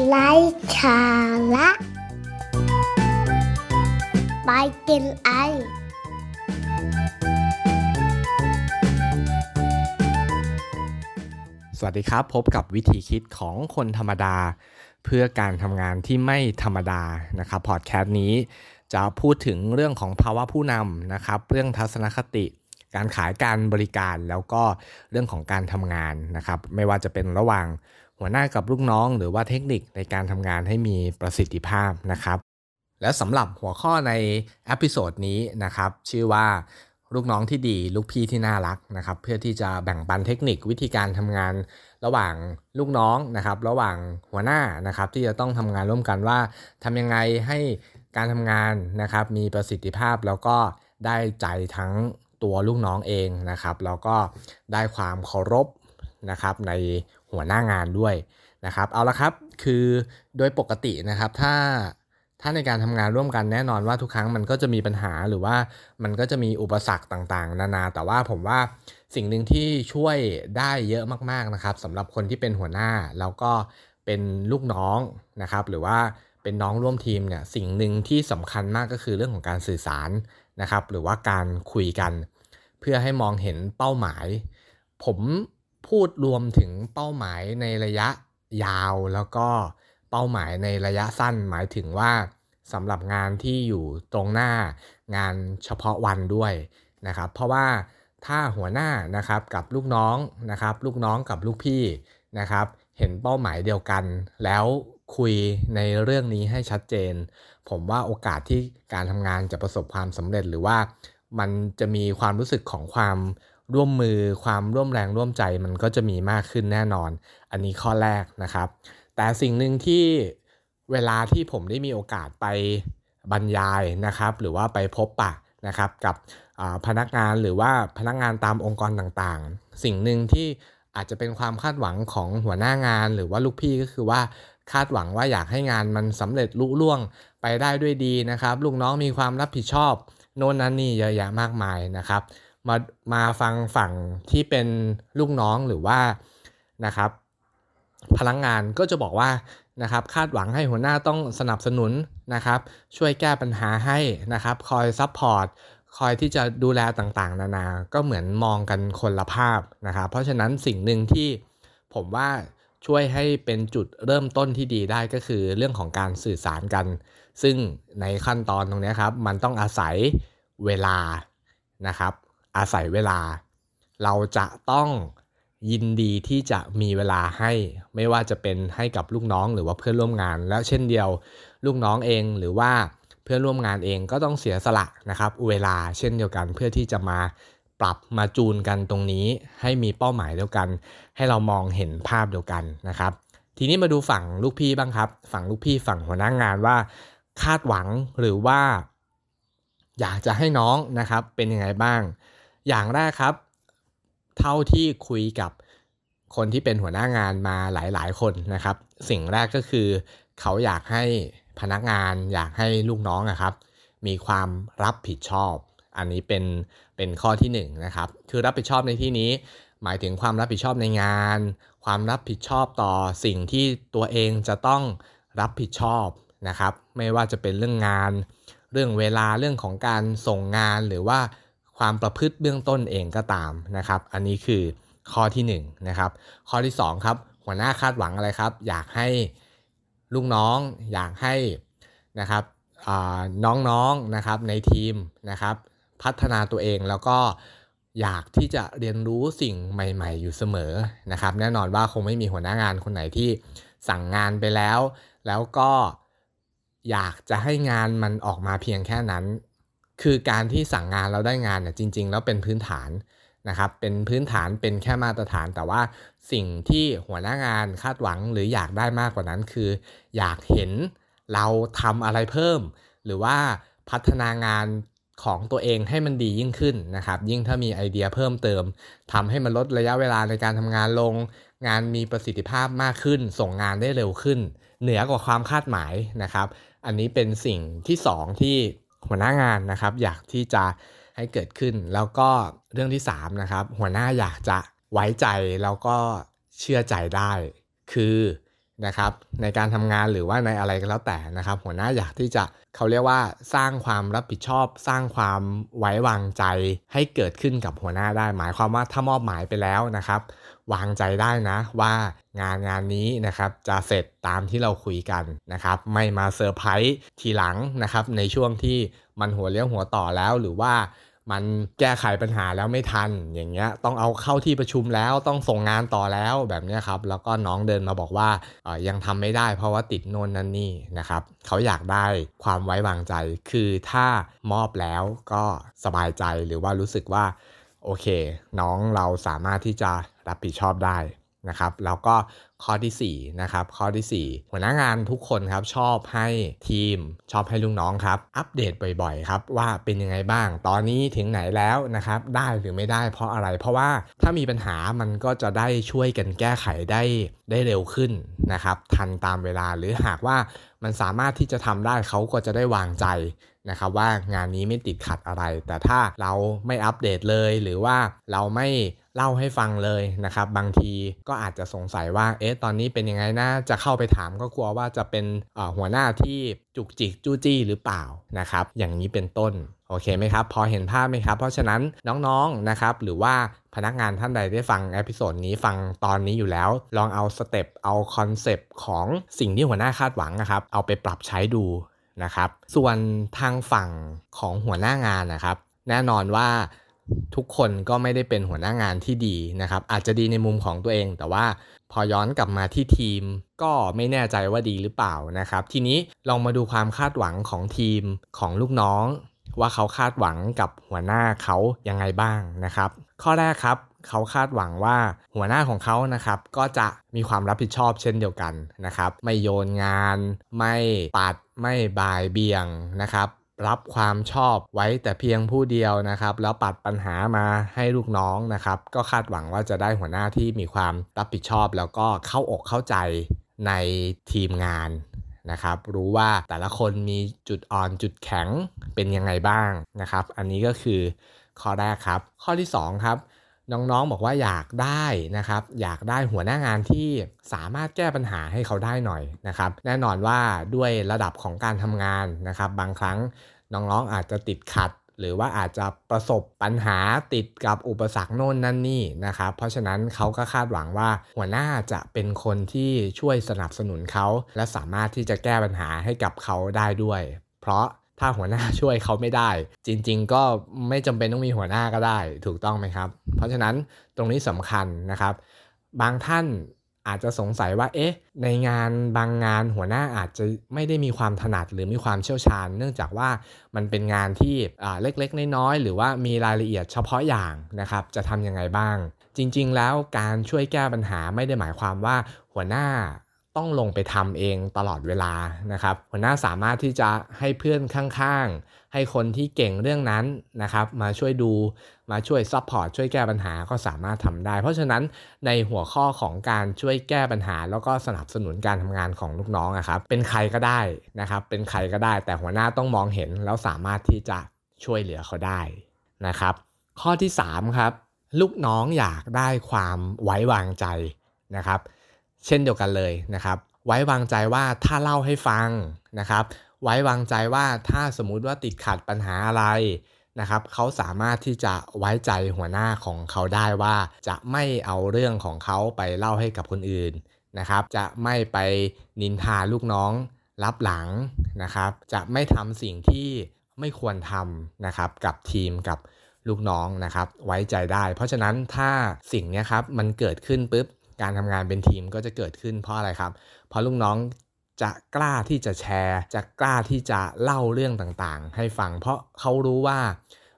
ไร้สาระไปกินไอ สวัสดีครับ พบกับวิธีคิดของคนธรรมดา เพื่อการทำงานที่ไม่ธรรมดานะครับพอดแคสต์นี้จะพูดถึงเรื่องของภาวะผู้นำนะครับ เรื่องทัศนคติการขายการบริการแล้วก็เรื่องของการทำงานนะครับ ไม่ว่าจะเป็นระหว่าง หัวหน้ากับลูกน้อง หรือว่าเทคนิคในการทำงานให้มีประสิทธิภาพนะครับ และสำหรับหัวข้อในอพิโซดนี้นะครับ ชื่อว่าลูกน้องที่ดีลูกพี่ที่น่ารักนะครับ เพื่อที่จะแบ่งปันเทคนิควิธีการทำงานระหว่างลูกน้องนะครับ ระหว่างหัวหน้านะครับ ที่จะต้องทำงานร่วมกันว่าทำยังไงให้การทำงานนะครับ มีประสิทธิภาพแล้วก็ได้ใจทั้งตัวลูกน้องเองนะครับ แล้วก็ได้ความเคารพนะครับใน หัวหน้างานด้วยนะครับ เอาละครับคือโดยปกตินะครับถ้าถ้าในการทำงานร่วมกันแน่นอนว่าทุกครั้งมันก็จะมีปัญหาหรือว่ามันก็จะมีอุปสรรคต่างๆ นานา แต่ว่าผมว่าสิ่งหนึ่งที่ช่วยได้เยอะมากๆนะครับสำหรับคนที่เป็นหัวหน้าแล้วก็เป็นลูกน้องนะครับหรือว่าเป็นน้องร่วมทีมเนี่ยสิ่งหนึ่งที่สำคัญมากก็คือเรื่องของการสื่อสารนะครับ หรือว่าการคุยกัน เพื่อให้มองเห็นเป้าหมาย ผม พูดรวมถึงเป้าหมายในระยะยาวแล้วก็เป้าหมายในระยะสั้น หมายถึงว่าสำหรับงานที่อยู่ตรงหน้างานเฉพาะวันด้วยนะครับ เพราะว่าถ้าหัวหน้านะครับกับลูกน้องนะครับ ลูกน้องกับลูกพี่นะครับ เห็นเป้าหมายเดียวกัน แล้วคุยในเรื่องนี้ให้ชัดเจน ผมว่าโอกาสที่การทำงานจะประสบความสำเร็จหรือว่ามันจะมีความรู้สึกของความ ร่วมมือความร่วมแรงร่วมใจมันก็จะมีมากขึ้นแน่นอน อันนี้ข้อแรกนะครับ แต่สิ่งหนึ่งที่เวลาที่ผมได้มีโอกาสไปบรรยายนะครับ หรือว่าไปพบปะนะครับกับพนักงานหรือว่าพนักงานตามองค์กรต่างๆ สิ่งหนึ่งที่อาจจะเป็นความคาดหวังของหัวหน้างานหรือว่าลูกพี่ก็คือว่าคาดหวังว่าอยากให้งานมันสำเร็จลุล่วงไปได้ด้วยดีนะครับ ลูกน้องมีความรับผิดชอบ โน่นนั่นนี่เยอะแยะมากมายนะครับ มามาฟังฝั่งที่เป็นลูกน้องหรือว่านะครับ พลังงานก็จะบอกว่านะครับคาดหวังให้หัวหน้าต้องสนับสนุนนะครับ ช่วยแก้ปัญหาให้นะครับ คอย support คอยที่จะดูแลต่างๆ นานา ก็เหมือนมองกันคนละภาพนะครับ เพราะฉะนั้นสิ่งหนึ่งที่ผมว่าช่วยให้เป็นจุดเริ่มต้นที่ดีได้ก็คือเรื่องของการสื่อสารกัน ซึ่งในขั้นตอนตรงนี้ครับ มันต้องอาศัยเวลานะครับ อาศัยเวลา เราจะต้องยินดีที่จะมีเวลาให้ไม่ว่าจะเป็นให้กับลูกน้องหรือว่าเพื่อนร่วมงาน แล้วเช่นเดียว ลูกน้องเองหรือว่าเพื่อนร่วมงานเองก็ต้องเสียสละนะครับ เวลาเช่นเดียวกันเพื่อที่จะมาปรับมาจูนกันตรงนี้ ให้มีเป้าหมายเดียวกัน ให้เรามองเห็นภาพเดียวกันนะครับ ทีนี้มาดูฝั่งลูกพี่บ้างครับ ฝั่งลูกพี่ฝั่งหัวหน้างงานว่า คาดหวังหรือว่า อยากจะให้น้องนะครับเป็นยังไงบ้าง อย่างแรกครับ เท่าที่คุยกับคนที่เป็นหัวหน้างานมาหลาย ๆ คนนะครับ สิ่งแรกก็คือ เขาอยากให้พนักงานอยากให้ลูกน้องนะครับ มีความรับผิดชอบ อันนี้เป็นเป็นข้อที่1นนะครับ คือรับผิดชอบในที่นี้ หมายถึงความรับผิดชอบในงาน ความรับผิดชอบต่อสิ่งที่ตัวเองจะต้องรับผิดชอบนะครับ ไม่ว่าจะเป็นเรื่องงาน เรื่องเวลาเรื่องของการส่งงานหรือว่า ความประพฤติเบื้องต้นเองก็ตามนะครับ อันนี้คือข้อที่1นนะครับ ข้อที่2ครับหัวหน้าคาดหวังอะไรครับ อยากให้ลูกน้อง อยากให้นะครับน้องๆนนะครับในทีมนะครับ พัฒนาตัวเองแล้วก็อยากที่จะเรียนรู้สิ่งใหม่ ๆ อยู่เสมอนะครับ แน่นอนว่าคงไม่มีหัวหน้างานคนไหนที่สั่งงานไปแล้ว แล้วก็อยากจะให้งานมันออกมาเพียงแค่นั้น คือการที่สั่งงานแล้วได้งานเนี่ยจริง ๆ แล้วเป็นพื้นฐานนะครับ เป็นพื้นฐานเป็นแค่มาตรฐาน แต่ว่าสิ่งที่หัวหน้างานคาดหวังหรืออยากได้มากกว่านั้นคือ อยากเห็นเราทำอะไรเพิ่ม หรือว่าพัฒนางานของตัวเองให้มันดียิ่งขึ้นนะครับ ยิ่งถ้ามีไอเดียเพิ่มเติมทำให้มันลดระยะเวลาในการทำงานลง งานมีประสิทธิภาพมากขึ้น ส่งงานได้เร็วขึ้น เหนือกว่าความคาดหมายนะครับ อันนี้เป็นสิ่งที่ 2 ที่ หัวหน้างานนะครับ อยากที่จะให้เกิดขึ้น แล้วก็เรื่องที่3นะครับหัวหน้าอยากจะไว้ใจแล้วก็เชื่อใจได้ คือ นะครับในการทำงานหรือว่าในอะไรก็แล้วแต่นะครับ หัวหน้าอยากที่จะเขาเรียกว่าสร้างความรับผิดชอบ สร้างความไว้วางใจให้เกิดขึ้นกับหัวหน้าได้ หมายความว่าถ้ามอบหมายไปแล้วนะครับ วางใจได้นะว่างานงานนี้นะครับจะเสร็จตามที่เราคุยกันนะครับ ไม่มาเซอร์ไพรส์ทีหลังนะครับ ในช่วงที่มันหัวเลี้ยวหัวต่อแล้วหรือว่า มันแก้ไขปัญหาแล้วไม่ทันอย่างเงี้ยต้องเอาเข้าที่ประชุมแล้วต้องส่งงานต่อแล้วแบบนี้ครับแล้วก็น้องเดินมาบอกว่ายังทำไม่ได้เพราะว่าติดโน่นนั่นนี่นะครับเขาอยากได้ความไว้วางใจ คือถ้ามอบแล้วก็สบายใจหรือว่ารู้สึกว่าโอเค น้องเราสามารถที่จะรับผิดชอบได้ นะครับแล้วก็ข้อที่4นะครับข้อที่4หัวหน้างานทุกคนครับชอบให้ทีมชอบให้ลูกน้องครับ อัปเดตบ่อยๆครับว่าเป็นยังไงบ้าง ตอนนี้ถึงไหนแล้วนะครับได้หรือไม่ได้เพราะอะไร เพราะว่าถ้ามีปัญหามันก็จะได้ช่วยกันแก้ไขได้ได้เร็วขึ้นนะครับทันตามเวลาหรือหากว่ามันสามารถที่จะทำได้เขาก็จะได้วางใจนะครับว่างานนี้ไม่ติดขัดอะไร แต่ถ้าเราไม่อัปเดตเลยหรือว่าเราไม่ เล่าให้ฟังเลยนะครับ บางทีก็อาจจะสงสัยว่า เอ๊ะ ตอนนี้เป็นยังไงนะ จะเข้าไปถามก็กลัวว่าจะเป็นหัวหน้าที่จุกจิกจู้จี้หรือเปล่านะครับ อย่างนี้เป็นต้น โอเคไหมครับ พอเห็นภาพไหมครับ เพราะฉะนั้นน้องๆนะครับ หรือว่าพนักงานท่านใดได้ฟัง episode นี้ฟังตอนนี้อยู่แล้ว ลองเอา step เอา concept ของสิ่งที่หัวหน้าคาดหวังนะครับ เอาไปปรับใช้ดูนะครับ ส่วนทางฝั่งของหัวหน้างานนะครับ แน่นอนว่า ทุกคนก็ไม่ได้เป็นหัวหน้างานที่ดีนะครับ อาจจะดีในมุมของตัวเอง แต่ว่าพอย้อนกลับมาที่ทีม ก็ไม่แน่ใจว่าดีหรือเปล่านะครับ ทีนี้ลองมาดูความคาดหวังของทีมของลูกน้อง ว่าเขาคาดหวังกับหัวหน้าเขายังไงบ้างนะครับ ข้อแรกครับเขาคาดหวังว่าหัวหน้าของเขานะครับ ก็จะมีความรับผิดชอบเช่นเดียวกันนะครับ ไม่โยนงาน ไม่ปัดไม่บายเบี่ยงนะครับ รับความชอบไว้แต่เพียงผู้เดียวนะครับ แล้วปัดปัญหามาให้ลูกน้องนะครับ ก็คาดหวังว่าจะได้หัวหน้าที่มีความรับผิดชอบ แล้วก็เข้าอกเข้าใจในทีมงานนะครับ รู้ว่าแต่ละคนมีจุดอ่อนจุดแข็งเป็นยังไงบ้างนะครับ อันนี้ก็คือข้อแรกครับ ข้อที่ 2 ครับ น้องๆบอกว่าอยากได้นะครับ อยากได้หัวหน้างานที่สามารถแก้ปัญหาให้เขาได้หน่อยนะครับ แน่นอนว่าด้วยระดับของการทำงานนะครับ บางครั้งน้องๆอาจจะติดขัด หรือว่าอาจจะประสบปัญหาติดกับอุปสรรคโน่นนั่นนี่นะครับ เพราะฉะนั้นเขาก็คาดหวังว่าหัวหน้าจะเป็นคนที่ช่วยสนับสนุนเขา และสามารถที่จะแก้ปัญหาให้กับเขาได้ด้วย เพราะ ถ้าหัวหน้าช่วยเขาไม่ได้ จริง ๆ ก็ไม่จำเป็นต้องมีหัวหน้าก็ได้ ถูกต้องไหมครับ เพราะฉะนั้นตรงนี้สำคัญนะครับ บางท่านอาจจะสงสัยว่า เอ๊ะ ในงานบางงานหัวหน้าอาจจะไม่ได้มีความถนัดหรือมีความเชี่ยวชาญ เนื่องจากว่ามันเป็นงานที่เล็กๆ น้อยๆ หรือว่ามีรายละเอียดเฉพาะอย่างนะครับ จะทำยังไงบ้าง จริง ๆ แล้วการช่วยแก้ปัญหาไม่ได้หมายความว่าหัวหน้า ต้องลงไปทำเองตลอดเวลานะครับ หัวหน้าสามารถที่จะให้เพื่อนข้างๆ ให้คนที่เก่งเรื่องนั้นนะครับ มาช่วยดูมาช่วย support ช่วยแก้ปัญหาก็สามารถทำได้ เพราะฉะนั้นในหัวข้อของการช่วยแก้ปัญหา แล้วก็สนับสนุนการทำงานของลูกน้องนะครับ เป็นใครก็ได้นะครับ เป็นใครก็ได้ แต่หัวหน้าต้องมองเห็นแล้วสามารถที่จะช่วยเหลือเขาได้นะครับ ข้อที่3ครับลูกน้องอยากได้ความไว้วางใจนะครับ เช่นเดียวกันเลยนะครับ ไว้วางใจว่าถ้าเล่าให้ฟังนะครับ ไว้วางใจว่าถ้าสมมุติว่าติดขัดปัญหาอะไรนะครับเขาสามารถที่จะไว้ใจหัวหน้าของเขาได้ว่าจะไม่เอาเรื่องของเขาไปเล่าให้กับคนอื่นนะครับ จะไม่ไปนินทาลูกน้องรับหลังนะครับ จะไม่ทำสิ่งที่ไม่ควรทำนะครับกับทีมกับลูกน้องนะครับ ไว้ใจได้ เพราะฉะนั้นถ้าสิ่งนี้ครับมันเกิดขึ้นปุ๊บ การทำงานเป็นทีมก็จะเกิดขึ้นเพราะอะไรครับ เพราะลูกน้องจะกล้าที่จะแชร์ จะกล้าที่จะเล่าเรื่องต่างๆ ให้ฟัง เพราะเขารู้ว่า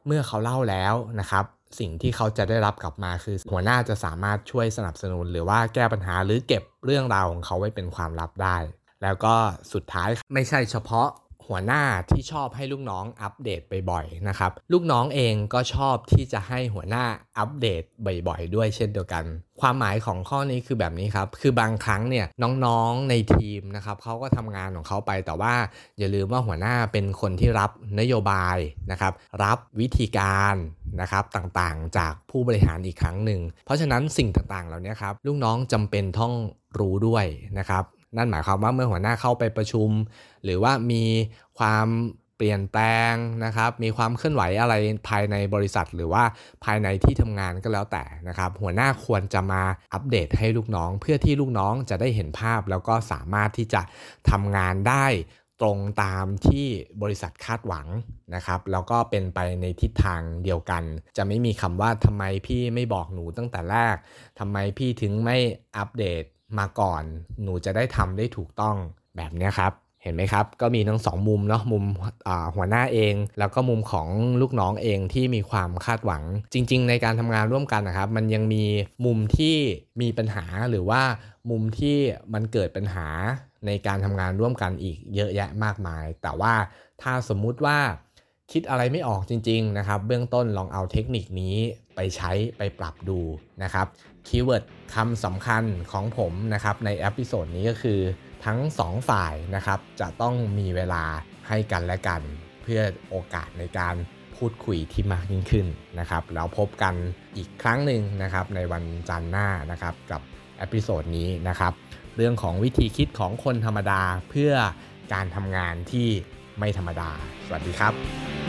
เมื่อเขาเล่าแล้วนะครับสิ่งที่เขาจะได้รับกลับมาคือหัวหน้าจะสามารถช่วยสนับสนุน หรือว่าแก้ปัญหาหรือเก็บเรื่องราวของเขาไว้เป็นความลับได้ แล้วก็สุดท้ายไม่ใช่เฉพาะ หัวหน้าที่ชอบให้ลูกน้องอัปเดตบ่อยๆนะครับ ลูกน้องเองก็ชอบที่จะให้หัวหน้าอัปเดตบ่อยๆ ด้วยเช่นเดียวกัน ความหมายของข้อนี้คือแบบนี้ครับ คือบางครั้งเนี่ยน้องๆในทีมนะครับเขาก็ทำงานของเขาไปแต่ว่า อย่าลืมว่าหัวหน้าเป็นคนที่รับนโยบายนะครับ รับวิธีการนะครับต่างๆ จากผู้บริหารอีกครั้งหนึ่ง เพราะฉะนั้นสิ่งต่างๆ เหล่านี้ครับลูกน้องจำเป็นต้องรู้ด้วยนะครับ นั่นหมายความว่าเมื่อหัวหน้าเข้าไปประชุม หรือว่ามีความเปลี่ยนแปลงนะครับ มีความเคลื่อนไหวอะไรภายในบริษัท หรือว่าภายในที่ทำงานก็แล้วแต่นะครับ หัวหน้าควรจะมาอัปเดตให้ลูกน้อง เพื่อที่ลูกน้องจะได้เห็นภาพ แล้วก็สามารถที่จะทำงานได้ตรงตามที่บริษัทคาดหวังนะครับ แล้วก็เป็นไปในทิศทางเดียวกัน จะไม่มีคำว่าทำไมพี่ไม่บอกหนูตั้งแต่แรกทำไมพี่ถึงไม่อัปเดต มาก่อน หนูจะได้ทำได้ถูกต้องแบบนี้ครับเห็นไหมครับ ก็มีทั้งสองมุมเนาะมุมหัวหน้าเอง แล้วก็มุมของลูกน้องเองที่มีความคาดหวัง จริง ๆ ในการทำงานร่วมกันนะครับ มันยังมีมุมที่มีปัญหาหรือว่ามุมที่มันเกิดปัญหาในการทำงานร่วมกันอีกเยอะแยะมากมาย แต่ว่าถ้าสมมุติว่าคิดอะไรไม่ออกจริง ๆ นะครับ เบื้องต้นลองเอาเทคนิคนี้ ไปใช้ไปปรับดูนะครับ keyword คำสำคัญของผมนะครับใน episode นี้ก็คือทั้ง 2 ฝ่ายนะครับจะต้องมีเวลาให้กันและกัน เพื่อโอกาสในการพูดคุยที่มากยิ่งขึ้นนะครับแล้วพบกันอีกครั้งหนึ่งนะครับในวันจันทร์หน้านะครับกับ episode นี้นะครับเรื่องของวิธีคิดของคนธรรมดาเพื่อการทำงานที่ไม่ธรรมดา สวัสดีครับ